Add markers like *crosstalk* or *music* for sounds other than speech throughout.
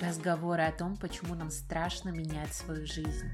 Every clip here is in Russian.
Разговоры о том, почему нам страшно менять свою жизнь.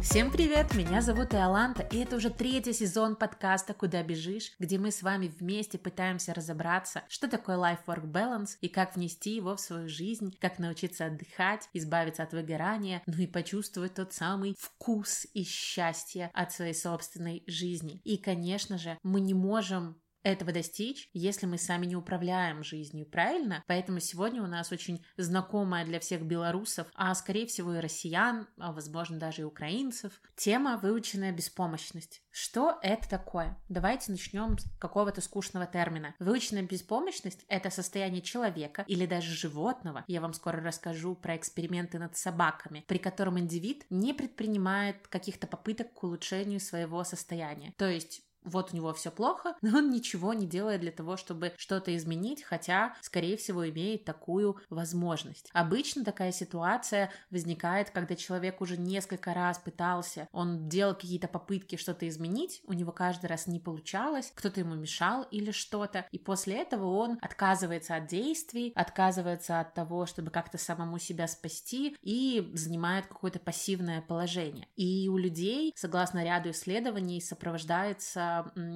Всем привет, меня зовут Иоланта, и это уже третий сезон подкаста «Куда бежишь», где мы с вами вместе пытаемся разобраться, что такое life-work balance и как внести его в свою жизнь, как научиться отдыхать, избавиться от выгорания, ну и почувствовать тот самый вкус и счастье от своей собственной жизни. И, конечно же, мы не можем этого достичь, если мы сами не управляем жизнью, правильно? Поэтому сегодня у нас очень знакомая для всех белорусов, а скорее всего и россиян, а возможно даже и украинцев, тема выученная беспомощность. Что это такое? Давайте начнем с какого-то скучного термина. Выученная беспомощность — это состояние человека или даже животного. Я вам скоро расскажу про эксперименты над собаками, при котором индивид не предпринимает каких-то попыток к улучшению своего состояния. То есть вот у него все плохо, но он ничего не делает для того, чтобы что-то изменить, хотя, скорее всего, имеет такую возможность. Обычно такая ситуация возникает, когда человек уже несколько раз пытался, он делал какие-то попытки что-то изменить, у него каждый раз не получалось, кто-то ему мешал или что-то, и после этого он отказывается от действий, отказывается от того, чтобы как-то самому себя спасти и занимает какое-то пассивное положение. И у людей, согласно ряду исследований, сопровождается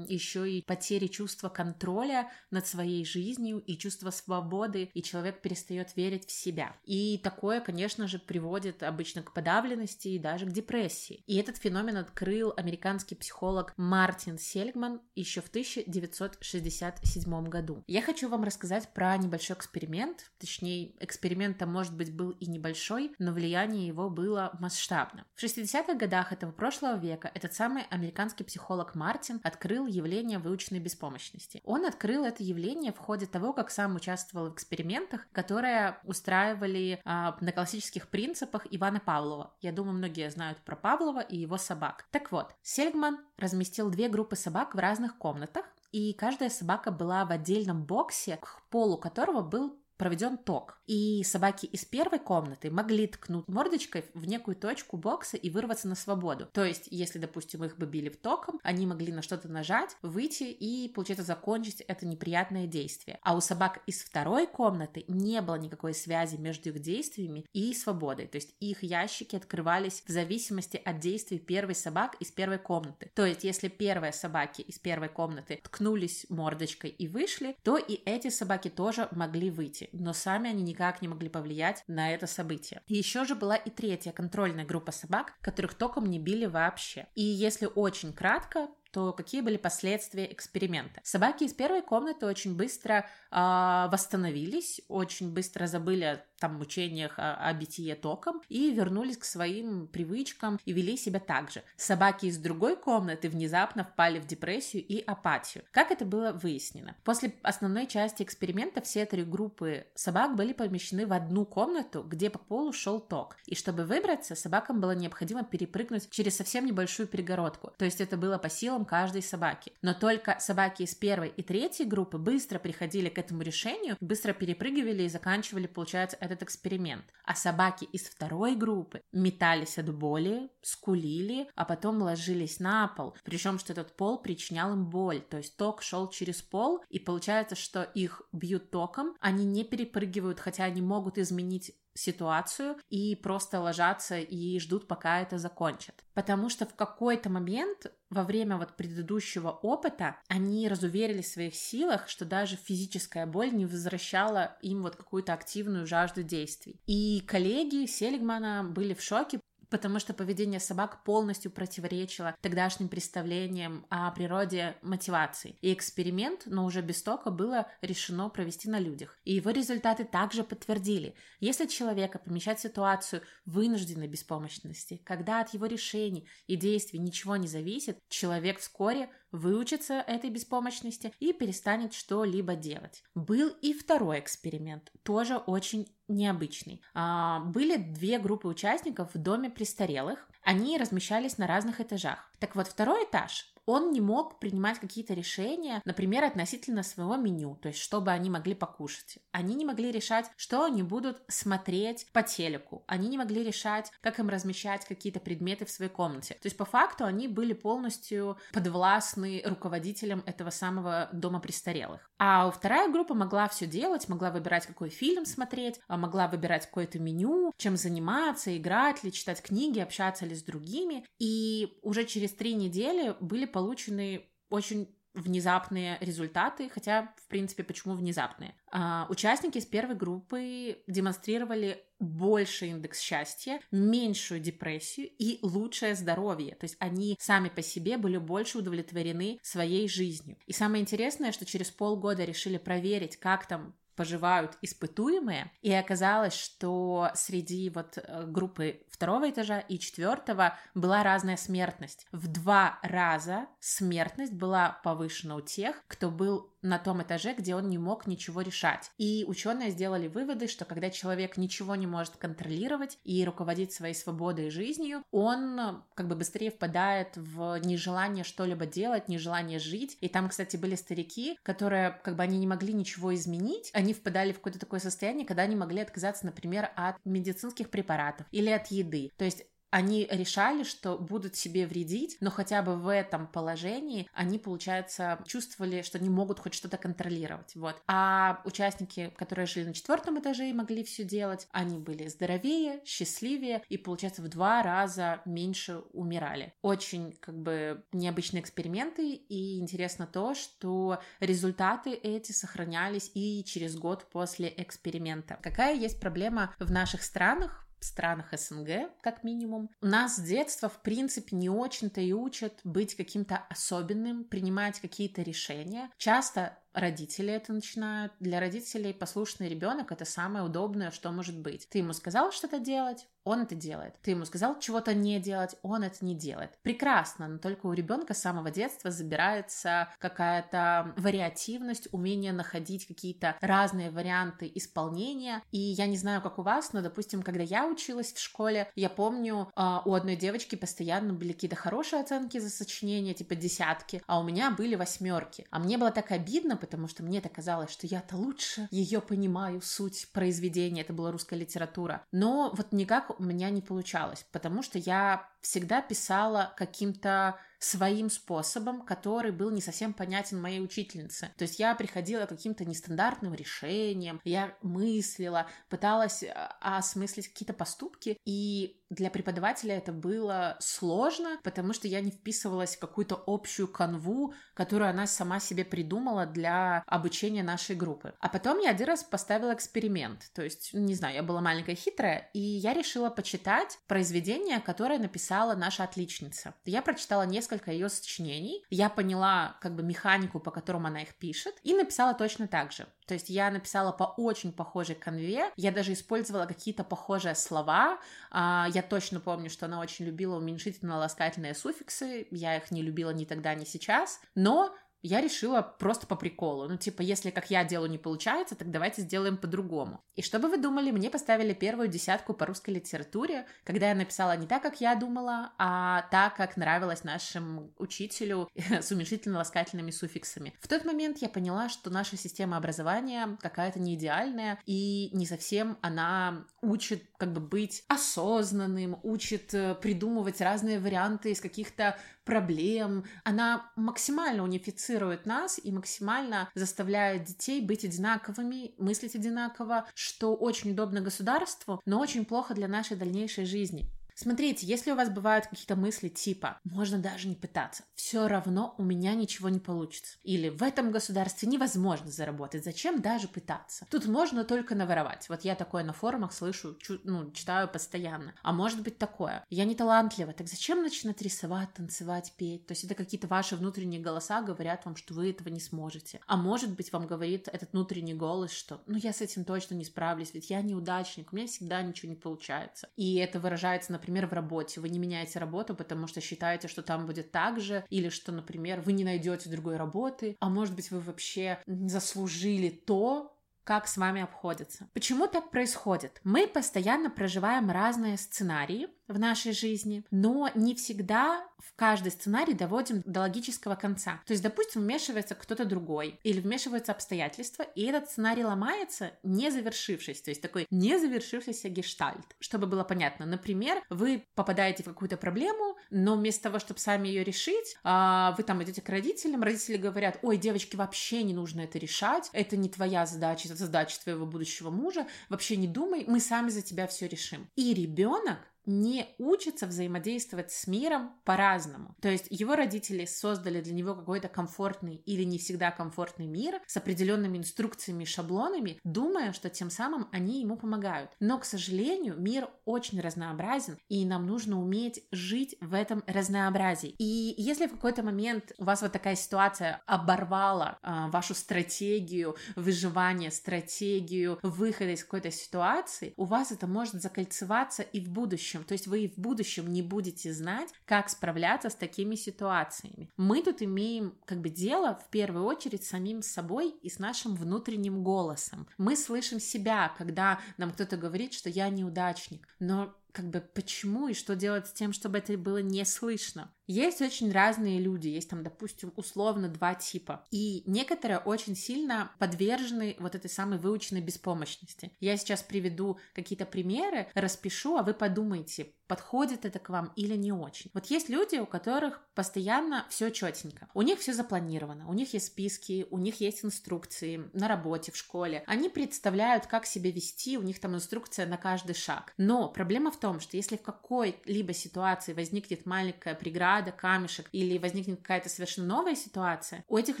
еще и потери чувства контроля над своей жизнью и чувства свободы, и человек перестает верить в себя. И такое, конечно же, приводит обычно к подавленности и даже к депрессии. И этот феномен открыл американский психолог Мартин Сельгман еще в 1967 году. Я хочу вам рассказать про небольшой эксперимент, точнее, эксперимент может быть, был и небольшой, но влияние его было масштабно. В 60-х годах этого прошлого века этот самый американский психолог Мартин открыл явление выученной беспомощности. Он открыл это явление в ходе того, как сам участвовал в экспериментах, которые устраивали а, на классических принципах Ивана Павлова. Я думаю, многие знают про Павлова и его собак. Так вот, Сельгман разместил две группы собак в разных комнатах, и каждая собака была в отдельном боксе, к полу которого был проведен ток. И собаки из первой комнаты могли ткнуть мордочкой в некую точку бокса и вырваться на свободу. То есть, если, допустим, их бы били в током, они могли на что-то нажать, выйти и, получается, закончить это неприятное действие. А у собак из второй комнаты не было никакой связи между их действиями и свободой. То есть, их ящики открывались в зависимости от действий первой собак из первой комнаты. То есть, если первые собаки из первой комнаты ткнулись мордочкой и вышли, то и эти собаки тоже могли выйти но сами они никак не могли повлиять на это событие. Еще же была и третья контрольная группа собак, которых током не били вообще. И если очень кратко, то какие были последствия эксперимента? Собаки из первой комнаты очень быстро э, восстановились, очень быстро забыли там мучениях о, о битье током и вернулись к своим привычкам и вели себя так же. Собаки из другой комнаты внезапно впали в депрессию и апатию. Как это было выяснено? После основной части эксперимента все три группы собак были помещены в одну комнату, где по полу шел ток. И чтобы выбраться, собакам было необходимо перепрыгнуть через совсем небольшую перегородку. То есть это было по силам каждой собаки. Но только собаки из первой и третьей группы быстро приходили к этому решению, быстро перепрыгивали и заканчивали, получается, этот эксперимент. А собаки из второй группы метались от боли, скулили, а потом ложились на пол. Причем, что этот пол причинял им боль. То есть ток шел через пол, и получается, что их бьют током, они не перепрыгивают, хотя они могут изменить ситуацию и просто ложатся и ждут, пока это закончат. Потому что в какой-то момент во время вот предыдущего опыта они разуверились в своих силах, что даже физическая боль не возвращала им вот какую-то активную жажду действий. И коллеги Селигмана были в шоке, потому что поведение собак полностью противоречило тогдашним представлениям о природе мотивации. И эксперимент, но уже без тока, было решено провести на людях. И его результаты также подтвердили. Если человека помещать в ситуацию вынужденной беспомощности, когда от его решений и действий ничего не зависит, человек вскоре выучится этой беспомощности и перестанет что-либо делать. Был и второй эксперимент, тоже очень необычный. А, были две группы участников в доме престарелых. Они размещались на разных этажах. Так вот, второй этаж он не мог принимать какие-то решения, например, относительно своего меню, то есть чтобы они могли покушать. Они не могли решать, что они будут смотреть по телеку. Они не могли решать, как им размещать какие-то предметы в своей комнате. То есть по факту они были полностью подвластны руководителям этого самого дома престарелых. А вторая группа могла все делать, могла выбирать, какой фильм смотреть, а могла выбирать какое-то меню, чем заниматься, играть ли, читать книги, общаться ли с другими. И уже через три недели были получены очень внезапные результаты, хотя, в принципе, почему внезапные? А, участники из первой группы демонстрировали больше индекс счастья, меньшую депрессию и лучшее здоровье. То есть они сами по себе были больше удовлетворены своей жизнью. И самое интересное, что через полгода решили проверить, как там поживают испытуемые, и оказалось, что среди вот э, группы второго этажа и четвертого была разная смертность. В два раза смертность была повышена у тех, кто был на том этаже, где он не мог ничего решать. И ученые сделали выводы, что когда человек ничего не может контролировать и руководить своей свободой и жизнью, он как бы быстрее впадает в нежелание что-либо делать, нежелание жить. И там, кстати, были старики, которые как бы они не могли ничего изменить, они впадали в какое-то такое состояние, когда они могли отказаться, например, от медицинских препаратов или от еды. То есть они решали, что будут себе вредить, но хотя бы в этом положении они, получается, чувствовали, что они могут хоть что-то контролировать. Вот. А участники, которые жили на четвертом этаже и могли все делать, они были здоровее, счастливее и, получается, в два раза меньше умирали. Очень, как бы, необычные эксперименты, и интересно то, что результаты эти сохранялись и через год после эксперимента. Какая есть проблема в наших странах? Странах СНГ, как минимум. Нас с детства, в принципе, не очень-то и учат быть каким-то особенным, принимать какие-то решения. Часто родители это начинают. Для родителей послушный ребенок это самое удобное, что может быть. Ты ему сказал что-то делать, он это делает. Ты ему сказал чего-то не делать, он это не делает. Прекрасно, но только у ребенка с самого детства забирается какая-то вариативность, умение находить какие-то разные варианты исполнения. И я не знаю, как у вас, но, допустим, когда я училась в школе, я помню, а, у одной девочки постоянно были какие-то хорошие оценки за сочинение, типа десятки, а у меня были восьмерки. А мне было так обидно, потому что мне это казалось, что я-то лучше ее понимаю, суть произведения, это была русская литература. Но вот никак у меня не получалось, потому что я всегда писала каким-то своим способом, который был не совсем понятен моей учительнице. То есть я приходила к каким-то нестандартным решениям, я мыслила, пыталась а, осмыслить какие-то поступки, и для преподавателя это было сложно, потому что я не вписывалась в какую-то общую канву, которую она сама себе придумала для обучения нашей группы. А потом я один раз поставила эксперимент. То есть, не знаю, я была маленькая хитрая, и я решила почитать произведение, которое написала наша отличница. Я прочитала несколько ее сочинений, я поняла как бы механику, по которому она их пишет, и написала точно так же. То есть я написала по очень похожей конве, я даже использовала какие-то похожие слова. А, я точно помню, что она очень любила уменьшительно-ласкательные суффиксы, я их не любила ни тогда, ни сейчас, но я решила просто по приколу. Ну, типа, если как я делаю не получается, так давайте сделаем по-другому. И что бы вы думали, мне поставили первую десятку по русской литературе, когда я написала не так, как я думала, а так, как нравилось нашему учителю *laughs* с уменьшительно-ласкательными суффиксами. В тот момент я поняла, что наша система образования какая-то не идеальная, и не совсем она учит как бы быть осознанным, учит э, придумывать разные варианты из каких-то проблем. Она максимально унифицирует нас и максимально заставляет детей быть одинаковыми, мыслить одинаково, что очень удобно государству, но очень плохо для нашей дальнейшей жизни. Смотрите, если у вас бывают какие-то мысли типа «можно даже не пытаться», все равно у меня ничего не получится. Или «в этом государстве невозможно заработать, зачем даже пытаться?» Тут можно только наворовать. Вот я такое на форумах слышу, чу- ну, читаю постоянно. А может быть такое. Я не талантлива, так зачем начинать рисовать, танцевать, петь? То есть это какие-то ваши внутренние голоса говорят вам, что вы этого не сможете. А может быть вам говорит этот внутренний голос, что «ну я с этим точно не справлюсь, ведь я неудачник, у меня всегда ничего не получается». И это выражается, например, например, в работе. Вы не меняете работу, потому что считаете, что там будет так же, или что, например, вы не найдете другой работы, а может быть, вы вообще заслужили то, как с вами обходятся. Почему так происходит? Мы постоянно проживаем разные сценарии, в нашей жизни, но не всегда в каждый сценарий доводим до логического конца. То есть, допустим, вмешивается кто-то другой или вмешиваются обстоятельства, и этот сценарий ломается, не завершившись. То есть такой не завершившийся гештальт. Чтобы было понятно, например, вы попадаете в какую-то проблему, но вместо того, чтобы сами ее решить, а, вы там идете к родителям, родители говорят, ой, девочке вообще не нужно это решать, это не твоя задача, это задача твоего будущего мужа, вообще не думай, мы сами за тебя все решим. И ребенок не учится взаимодействовать с миром по-разному. То есть его родители создали для него какой-то комфортный или не всегда комфортный мир с определенными инструкциями шаблонами, думая, что тем самым они ему помогают. Но, к сожалению, мир очень разнообразен, и нам нужно уметь жить в этом разнообразии. И если в какой-то момент у вас вот такая ситуация оборвала а, вашу стратегию выживания, стратегию выхода из какой-то ситуации, у вас это может закольцеваться и в будущем будущем. То есть вы в будущем не будете знать, как справляться с такими ситуациями. Мы тут имеем как бы дело в первую очередь с самим собой и с нашим внутренним голосом. Мы слышим себя, когда нам кто-то говорит, что я неудачник. Но как бы почему и что делать с тем, чтобы это было не слышно. Есть очень разные люди, есть там, допустим, условно два типа. И некоторые очень сильно подвержены вот этой самой выученной беспомощности. Я сейчас приведу какие-то примеры, распишу, а вы подумайте, подходит это к вам или не очень. Вот есть люди, у которых постоянно все четенько. У них все запланировано, у них есть списки, у них есть инструкции на работе, в школе. Они представляют, как себя вести, у них там инструкция на каждый шаг. Но проблема в том, что если в какой-либо ситуации возникнет маленькая преграда, преграда, камешек или возникнет какая-то совершенно новая ситуация, у этих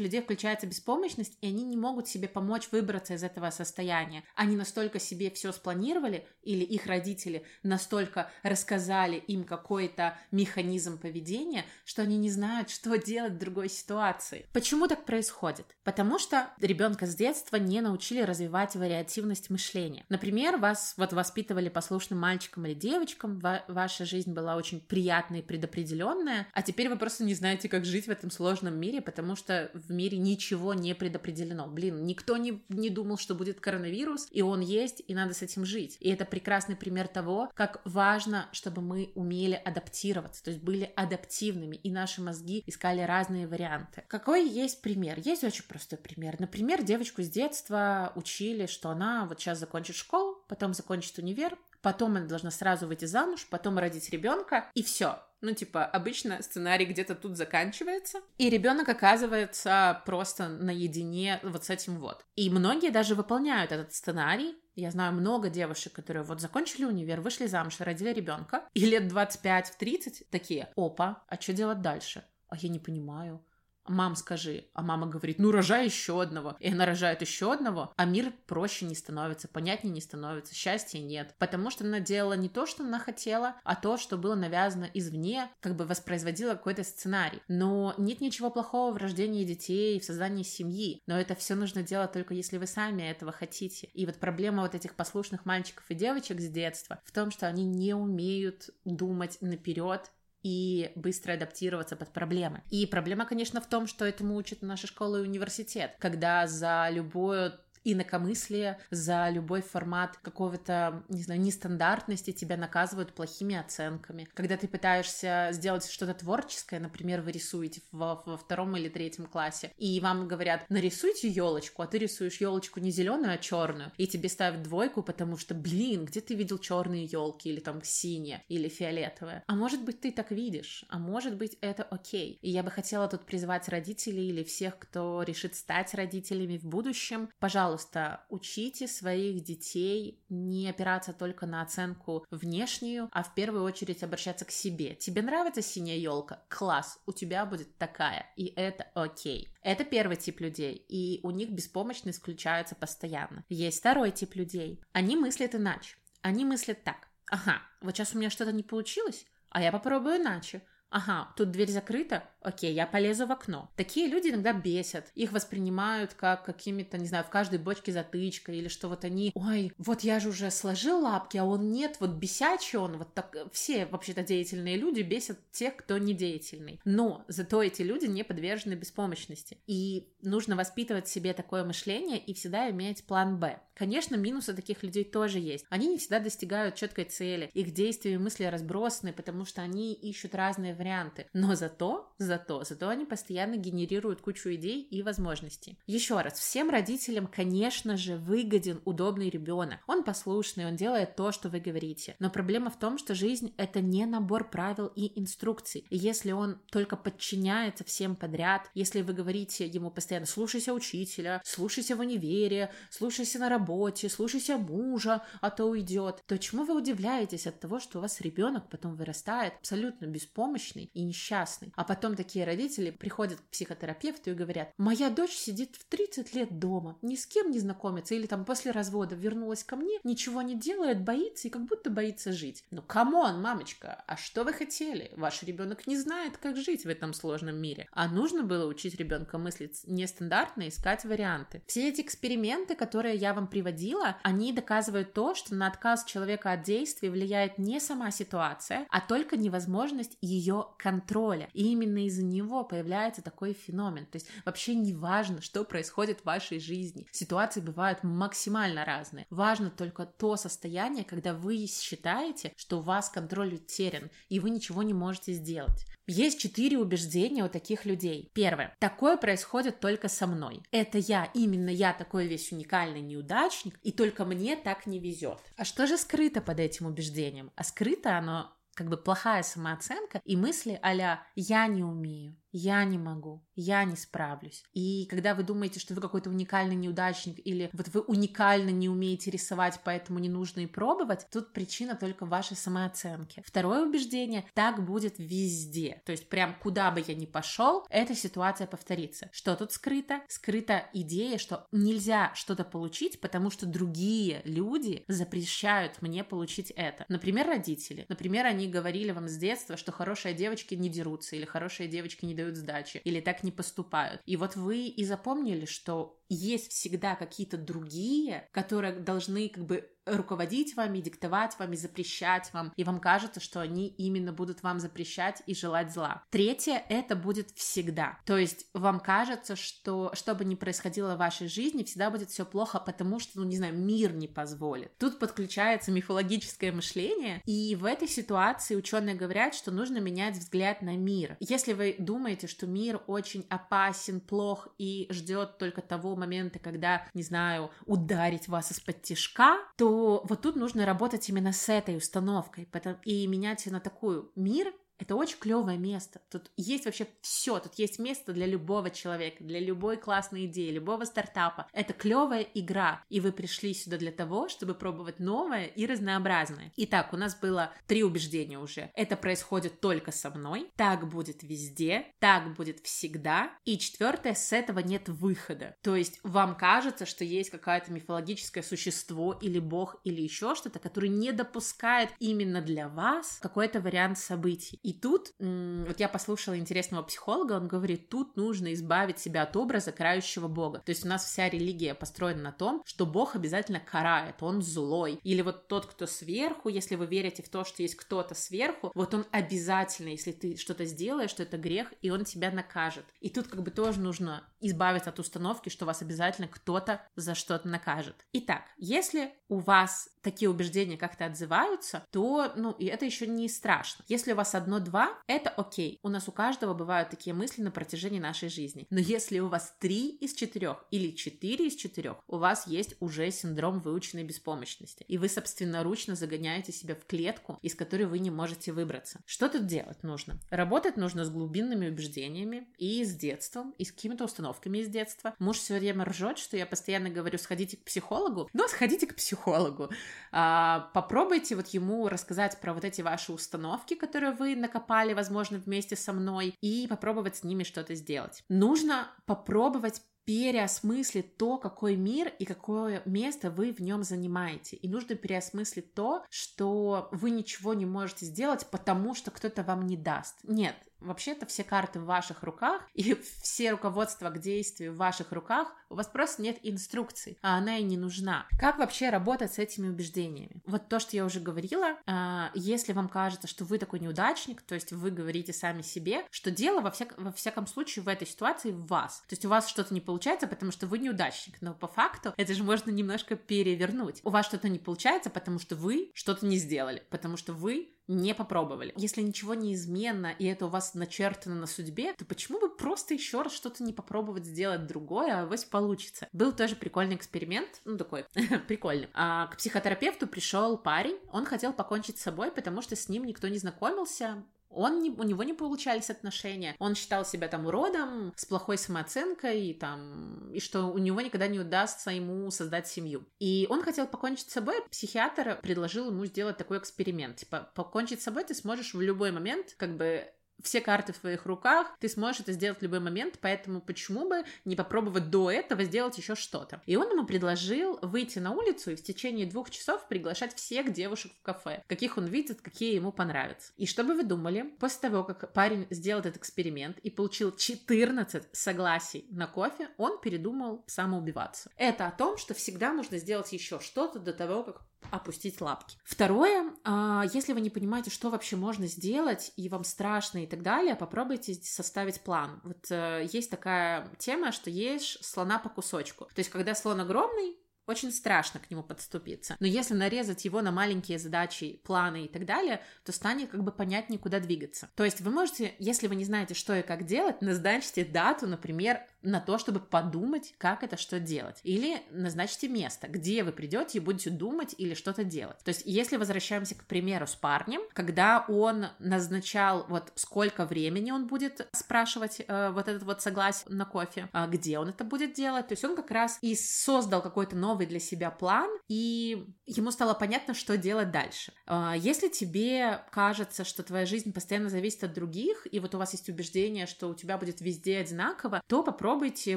людей включается беспомощность, и они не могут себе помочь выбраться из этого состояния. Они настолько себе все спланировали, или их родители настолько рассказали им какой-то механизм поведения, что они не знают, что делать в другой ситуации. Почему так происходит? Потому что ребенка с детства не научили развивать вариативность мышления. Например, вас вот воспитывали послушным мальчиком или девочком, ваша жизнь была очень приятная и предопределенная, а теперь вы просто не знаете, как жить в этом сложном мире, потому что в мире ничего не предопределено. Блин, никто не, не думал, что будет коронавирус, и он есть, и надо с этим жить. И это прекрасный пример того, как важно, чтобы мы умели адаптироваться, то есть были адаптивными, и наши мозги искали разные варианты. Какой есть пример? Есть очень простой пример. Например, девочку с детства учили, что она вот сейчас закончит школу, потом закончит универ, потом она должна сразу выйти замуж, потом родить ребенка, и все. Ну, типа, обычно сценарий где-то тут заканчивается, и ребенок оказывается просто наедине вот с этим вот. И многие даже выполняют этот сценарий. Я знаю много девушек, которые вот закончили универ, вышли замуж, родили ребенка, и лет 25 в 30 такие, опа, а что делать дальше? А я не понимаю мам, скажи. А мама говорит, ну, рожай еще одного. И она рожает еще одного, а мир проще не становится, понятнее не становится, счастья нет. Потому что она делала не то, что она хотела, а то, что было навязано извне, как бы воспроизводила какой-то сценарий. Но нет ничего плохого в рождении детей, в создании семьи. Но это все нужно делать только если вы сами этого хотите. И вот проблема вот этих послушных мальчиков и девочек с детства в том, что они не умеют думать наперед и быстро адаптироваться под проблемы. И проблема, конечно, в том, что этому учат наша школа и университет, когда за любое инакомыслие, за любой формат какого-то, не знаю, нестандартности тебя наказывают плохими оценками. Когда ты пытаешься сделать что-то творческое, например, вы рисуете во, во втором или третьем классе, и вам говорят, нарисуйте елочку, а ты рисуешь елочку не зеленую, а черную, и тебе ставят двойку, потому что, блин, где ты видел черные елки, или там синие, или фиолетовые? А может быть, ты так видишь, а может быть, это окей. И я бы хотела тут призвать родителей или всех, кто решит стать родителями в будущем, пожалуйста, пожалуйста, учите своих детей не опираться только на оценку внешнюю, а в первую очередь обращаться к себе. Тебе нравится синяя елка? Класс, у тебя будет такая, и это окей. Это первый тип людей, и у них беспомощность включается постоянно. Есть второй тип людей. Они мыслят иначе. Они мыслят так. Ага, вот сейчас у меня что-то не получилось, а я попробую иначе ага, тут дверь закрыта, окей, я полезу в окно. Такие люди иногда бесят, их воспринимают как какими-то, не знаю, в каждой бочке затычка, или что вот они, ой, вот я же уже сложил лапки, а он нет, вот бесячий он, вот так, все вообще-то деятельные люди бесят тех, кто не деятельный. Но зато эти люди не подвержены беспомощности. И нужно воспитывать в себе такое мышление и всегда иметь план Б. Конечно, минусы таких людей тоже есть. Они не всегда достигают четкой цели, их действия и мысли разбросаны, потому что они ищут разные варианты. Но зато, зато, зато они постоянно генерируют кучу идей и возможностей. Еще раз, всем родителям, конечно же, выгоден удобный ребенок. Он послушный, он делает то, что вы говорите. Но проблема в том, что жизнь — это не набор правил и инструкций. И если он только подчиняется всем подряд, если вы говорите ему постоянно «слушайся учителя», «слушайся в универе», «слушайся на работе», «слушайся мужа», а то уйдет, то чему вы удивляетесь от того, что у вас ребенок потом вырастает абсолютно беспомощный и несчастный. А потом такие родители приходят к психотерапевту и говорят, моя дочь сидит в 30 лет дома, ни с кем не знакомится, или там после развода вернулась ко мне, ничего не делает, боится и как будто боится жить. Ну, come on, мамочка, а что вы хотели? Ваш ребенок не знает, как жить в этом сложном мире. А нужно было учить ребенка мыслить нестандартно, искать варианты. Все эти эксперименты, которые я вам приводила, они доказывают то, что на отказ человека от действий влияет не сама ситуация, а только невозможность ее контроля. И именно из-за него появляется такой феномен. То есть вообще не важно, что происходит в вашей жизни. Ситуации бывают максимально разные. Важно только то состояние, когда вы считаете, что у вас контроль утерян, и вы ничего не можете сделать. Есть четыре убеждения у таких людей. Первое. Такое происходит только со мной. Это я, именно я такой весь уникальный неудачник, и только мне так не везет. А что же скрыто под этим убеждением? А скрыто оно как бы плохая самооценка и мысли а «я не умею», «я не могу», «я не справлюсь». И когда вы думаете, что вы какой-то уникальный неудачник или вот вы уникально не умеете рисовать, поэтому не нужно и пробовать, тут причина только в вашей самооценке. Второе убеждение – так будет везде. То есть прям куда бы я ни пошел, эта ситуация повторится. Что тут скрыто? Скрыта идея, что нельзя что-то получить, потому что другие люди запрещают мне получить это. Например, родители. Например, они говорили вам с детства, что хорошие девочки не дерутся, или хорошие девочки не дают сдачи, или так не поступают. И вот вы и запомнили, что есть всегда какие-то другие, которые должны как бы руководить вами, диктовать вами, запрещать вам, и вам кажется, что они именно будут вам запрещать и желать зла. Третье — это будет всегда. То есть вам кажется, что что бы ни происходило в вашей жизни, всегда будет все плохо, потому что, ну, не знаю, мир не позволит. Тут подключается мифологическое мышление, и в этой ситуации ученые говорят, что нужно менять взгляд на мир. Если вы думаете, что мир очень опасен, плох и ждет только того моменты, когда, не знаю, ударить вас из-под тишка, то вот тут нужно работать именно с этой установкой и менять ее на такую. Мир это очень клевое место. Тут есть вообще все. Тут есть место для любого человека, для любой классной идеи, любого стартапа. Это клевая игра. И вы пришли сюда для того, чтобы пробовать новое и разнообразное. Итак, у нас было три убеждения уже. Это происходит только со мной. Так будет везде. Так будет всегда. И четвертое, с этого нет выхода. То есть вам кажется, что есть какое-то мифологическое существо или бог или еще что-то, который не допускает именно для вас какой-то вариант событий. И тут, вот я послушала интересного психолога, он говорит, тут нужно избавить себя от образа карающего бога. То есть у нас вся религия построена на том, что бог обязательно карает, он злой. Или вот тот, кто сверху, если вы верите в то, что есть кто-то сверху, вот он обязательно, если ты что-то сделаешь, что это грех, и он тебя накажет. И тут как бы тоже нужно избавиться от установки, что вас обязательно кто-то за что-то накажет. Итак, если у вас такие убеждения как-то отзываются, то, ну, и это еще не страшно. Если у вас одно-два, это окей. У нас у каждого бывают такие мысли на протяжении нашей жизни. Но если у вас три из четырех или четыре из четырех, у вас есть уже синдром выученной беспомощности. И вы собственноручно загоняете себя в клетку, из которой вы не можете выбраться. Что тут делать нужно? Работать нужно с глубинными убеждениями и с детством, и с какими-то установками из детства. Муж все время ржет, что я постоянно говорю, сходите к психологу. Но сходите к психологу. А, попробуйте вот ему рассказать про вот эти ваши установки, которые вы накопали, возможно, вместе со мной, и попробовать с ними что-то сделать. Нужно попробовать переосмыслить то, какой мир и какое место вы в нем занимаете. И нужно переосмыслить то, что вы ничего не можете сделать, потому что кто-то вам не даст. Нет, Вообще-то все карты в ваших руках, *laughs* и все руководства к действию в ваших руках, у вас просто нет инструкции, а она и не нужна. Как вообще работать с этими убеждениями? Вот то, что я уже говорила, а, если вам кажется, что вы такой неудачник, то есть вы говорите сами себе, что дело во, всяк, во всяком случае в этой ситуации в вас. То есть у вас что-то не получается, потому что вы неудачник, но по факту это же можно немножко перевернуть. У вас что-то не получается, потому что вы что-то не сделали, потому что вы не попробовали. Если ничего неизменно, и это у вас начертано на судьбе, то почему бы просто еще раз что-то не попробовать сделать другое, а вось получится. Был тоже прикольный эксперимент, ну такой *laughs* прикольный. А, к психотерапевту пришел парень, он хотел покончить с собой, потому что с ним никто не знакомился, он не, у него не получались отношения. Он считал себя там уродом, с плохой самооценкой, и, там, и что у него никогда не удастся ему создать семью. И он хотел покончить с собой. Психиатр предложил ему сделать такой эксперимент. Типа, покончить с собой ты сможешь в любой момент, как бы все карты в твоих руках, ты сможешь это сделать в любой момент, поэтому почему бы не попробовать до этого сделать еще что-то. И он ему предложил выйти на улицу и в течение двух часов приглашать всех девушек в кафе, каких он видит, какие ему понравятся. И что бы вы думали, после того, как парень сделал этот эксперимент и получил 14 согласий на кофе, он передумал самоубиваться. Это о том, что всегда нужно сделать еще что-то до того, как опустить лапки. Второе, а, если вы не понимаете, что вообще можно сделать, и вам страшно и так далее, попробуйте составить план. Вот э, есть такая тема, что ешь слона по кусочку. То есть, когда слон огромный, очень страшно к нему подступиться. Но если нарезать его на маленькие задачи, планы и так далее, то станет как бы понятнее, куда двигаться. То есть вы можете, если вы не знаете, что и как делать, назначьте дату, например, на то, чтобы подумать, как это что делать. Или назначьте место, где вы придете и будете думать или что-то делать. То есть, если возвращаемся к примеру с парнем, когда он назначал вот сколько времени он будет спрашивать э, вот этот вот согласие на кофе, э, где он это будет делать, то есть он как раз и создал какой-то новый для себя план, и ему стало понятно, что делать дальше. Э, если тебе кажется, что твоя жизнь постоянно зависит от других, и вот у вас есть убеждение, что у тебя будет везде одинаково, то попробуй попробуйте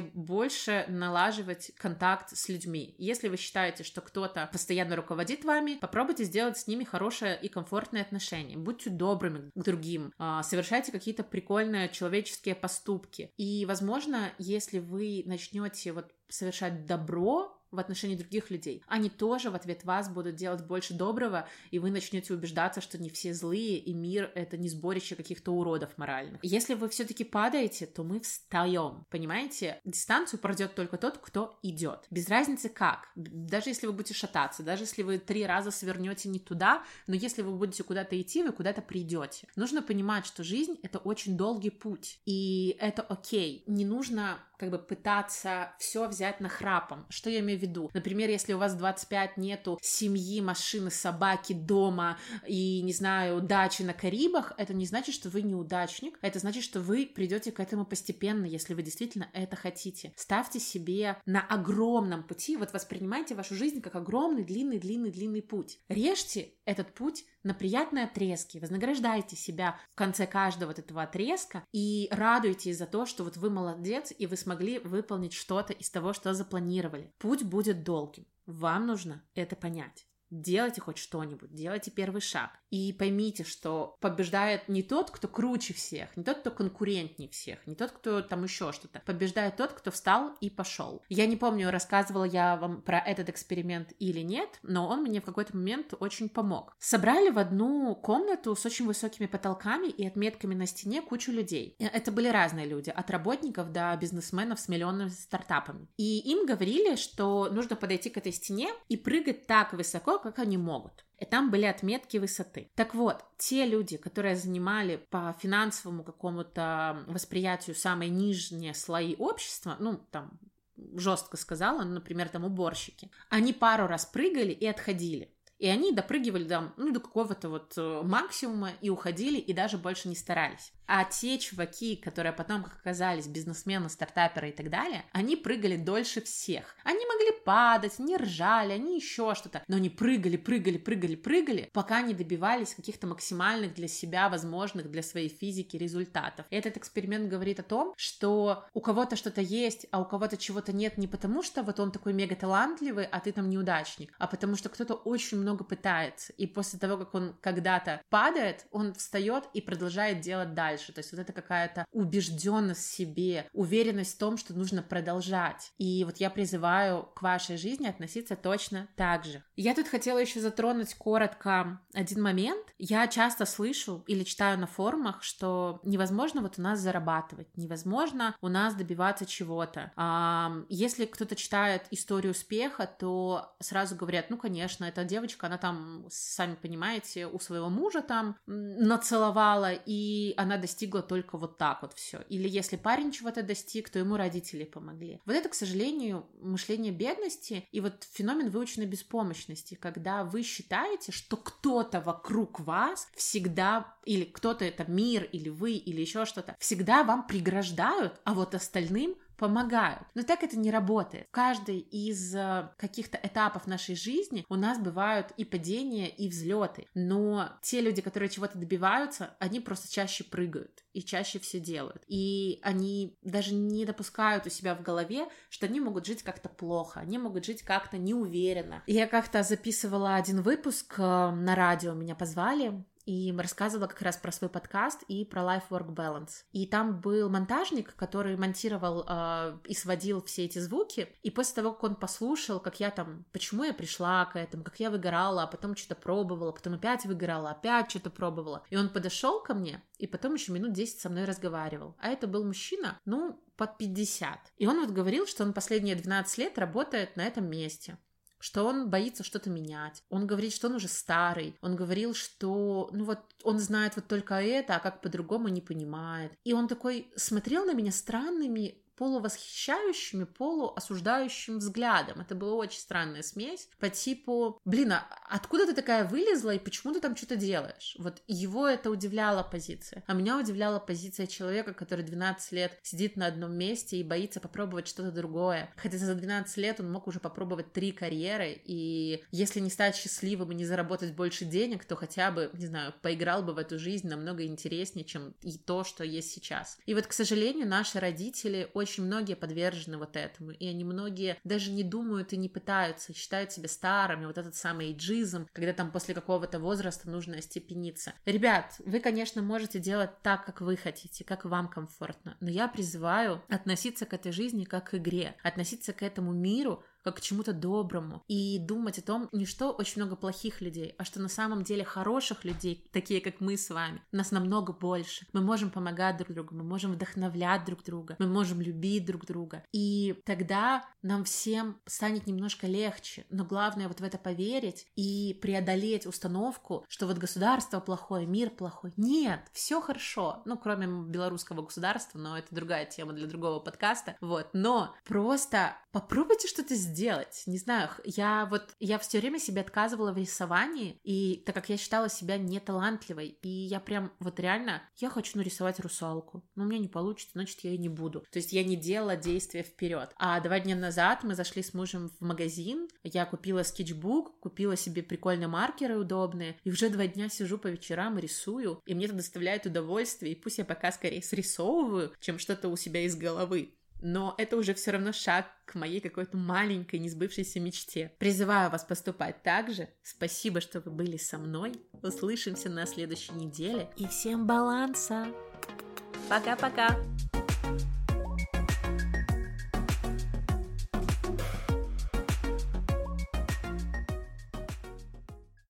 больше налаживать контакт с людьми. Если вы считаете, что кто-то постоянно руководит вами, попробуйте сделать с ними хорошее и комфортное отношение. Будьте добрыми к другим, а, совершайте какие-то прикольные человеческие поступки. И, возможно, если вы начнете вот совершать добро в отношении других людей. Они тоже в ответ вас будут делать больше доброго, и вы начнете убеждаться, что не все злые, и мир — это не сборище каких-то уродов моральных. Если вы все-таки падаете, то мы встаем, понимаете? Дистанцию пройдет только тот, кто идет. Без разницы как. Даже если вы будете шататься, даже если вы три раза свернете не туда, но если вы будете куда-то идти, вы куда-то придете. Нужно понимать, что жизнь — это очень долгий путь, и это окей. Не нужно как бы пытаться все взять на храпом. Что я имею в виду? Например, если у вас 25 нету семьи, машины, собаки, дома и, не знаю, дачи на Карибах, это не значит, что вы неудачник. Это значит, что вы придете к этому постепенно, если вы действительно это хотите. Ставьте себе на огромном пути, вот воспринимайте вашу жизнь как огромный, длинный, длинный, длинный путь. Режьте этот путь на приятные отрезки, вознаграждайте себя в конце каждого вот этого отрезка и радуйтесь за то, что вот вы молодец и вы смогли выполнить что-то из того, что запланировали. Путь будет долгим. Вам нужно это понять. Делайте хоть что-нибудь, делайте первый шаг. И поймите, что побеждает не тот, кто круче всех, не тот, кто конкурентнее всех, не тот, кто там еще что-то. Побеждает тот, кто встал и пошел. Я не помню, рассказывала я вам про этот эксперимент или нет, но он мне в какой-то момент очень помог. Собрали в одну комнату с очень высокими потолками и отметками на стене кучу людей. Это были разные люди, от работников до бизнесменов с миллионными стартапами. И им говорили, что нужно подойти к этой стене и прыгать так высоко, как они могут. И там были отметки высоты. Так вот, те люди, которые занимали по финансовому какому-то восприятию самые нижние слои общества, ну, там, жестко сказала, ну, например, там уборщики, они пару раз прыгали и отходили. И они допрыгивали там, ну, до какого-то вот э, максимума и уходили, и даже больше не старались. А те чуваки, которые потом, оказались, бизнесмены, стартаперы и так далее, они прыгали дольше всех. Они могли падать, не ржали, они еще что-то, но они прыгали, прыгали, прыгали, прыгали, пока не добивались каких-то максимальных для себя возможных для своей физики результатов. Этот эксперимент говорит о том, что у кого-то что-то есть, а у кого-то чего-то нет не потому, что вот он такой мега талантливый, а ты там неудачник, а потому что кто-то очень много пытается, и после того, как он когда-то падает, он встает и продолжает делать дальше. То есть вот это какая-то убежденность в себе, уверенность в том, что нужно продолжать. И вот я призываю к вашей жизни относиться точно так же. Я тут хотела еще затронуть коротко один момент. Я часто слышу или читаю на форумах, что невозможно вот у нас зарабатывать, невозможно у нас добиваться чего-то. Если кто-то читает историю успеха, то сразу говорят, ну, конечно, эта девочка, она там, сами понимаете, у своего мужа там нацеловала, и она достигла только вот так вот все. Или если парень чего-то достиг, то ему родители помогли. Вот это, к сожалению, мышление бедности и вот феномен выученной беспомощности, когда вы считаете, что кто-то вокруг вас всегда, или кто-то это мир, или вы, или еще что-то, всегда вам преграждают, а вот остальным помогают. Но так это не работает. В каждой из э, каких-то этапов нашей жизни у нас бывают и падения, и взлеты. Но те люди, которые чего-то добиваются, они просто чаще прыгают и чаще все делают. И они даже не допускают у себя в голове, что они могут жить как-то плохо, они могут жить как-то неуверенно. Я как-то записывала один выпуск э, на радио, меня позвали, и рассказывала как раз про свой подкаст и про life-work balance. И там был монтажник, который монтировал э, и сводил все эти звуки, и после того, как он послушал, как я там, почему я пришла к этому, как я выгорала, а потом что-то пробовала, потом опять выгорала, опять что-то пробовала, и он подошел ко мне, и потом еще минут 10 со мной разговаривал. А это был мужчина, ну, под 50. И он вот говорил, что он последние 12 лет работает на этом месте что он боится что-то менять. Он говорит, что он уже старый. Он говорил, что, ну вот, он знает вот только это, а как по-другому не понимает. И он такой смотрел на меня странными полувосхищающим и полуосуждающим взглядом. Это была очень странная смесь по типу, блин, а откуда ты такая вылезла и почему ты там что-то делаешь? Вот его это удивляла позиция. А меня удивляла позиция человека, который 12 лет сидит на одном месте и боится попробовать что-то другое. Хотя за 12 лет он мог уже попробовать три карьеры, и если не стать счастливым и не заработать больше денег, то хотя бы, не знаю, поиграл бы в эту жизнь намного интереснее, чем и то, что есть сейчас. И вот, к сожалению, наши родители очень очень многие подвержены вот этому, и они многие даже не думают и не пытаются, считают себя старыми, вот этот самый эйджизм, когда там после какого-то возраста нужно остепениться. Ребят, вы, конечно, можете делать так, как вы хотите, как вам комфортно, но я призываю относиться к этой жизни как к игре, относиться к этому миру как к чему-то доброму, и думать о том, не что очень много плохих людей, а что на самом деле хороших людей, такие как мы с вами, нас намного больше. Мы можем помогать друг другу, мы можем вдохновлять друг друга, мы можем любить друг друга. И тогда нам всем станет немножко легче. Но главное вот в это поверить и преодолеть установку, что вот государство плохое, мир плохой. Нет, все хорошо. Ну, кроме белорусского государства, но это другая тема для другого подкаста. Вот. Но просто попробуйте что-то сделать. Не знаю, я вот, я все время себе отказывала в рисовании, и так как я считала себя неталантливой, и я прям вот реально, я хочу нарисовать русалку, но у меня не получится, значит, я и не буду. То есть я не делала действия вперед. А два дня назад мы зашли с мужем в магазин, я купила скетчбук, купила себе прикольные маркеры удобные, и уже два дня сижу по вечерам и рисую, и мне это доставляет удовольствие, и пусть я пока скорее срисовываю, чем что-то у себя из головы но это уже все равно шаг к моей какой-то маленькой несбывшейся мечте. Призываю вас поступать так же. Спасибо, что вы были со мной. Услышимся на следующей неделе. И всем баланса! Пока-пока!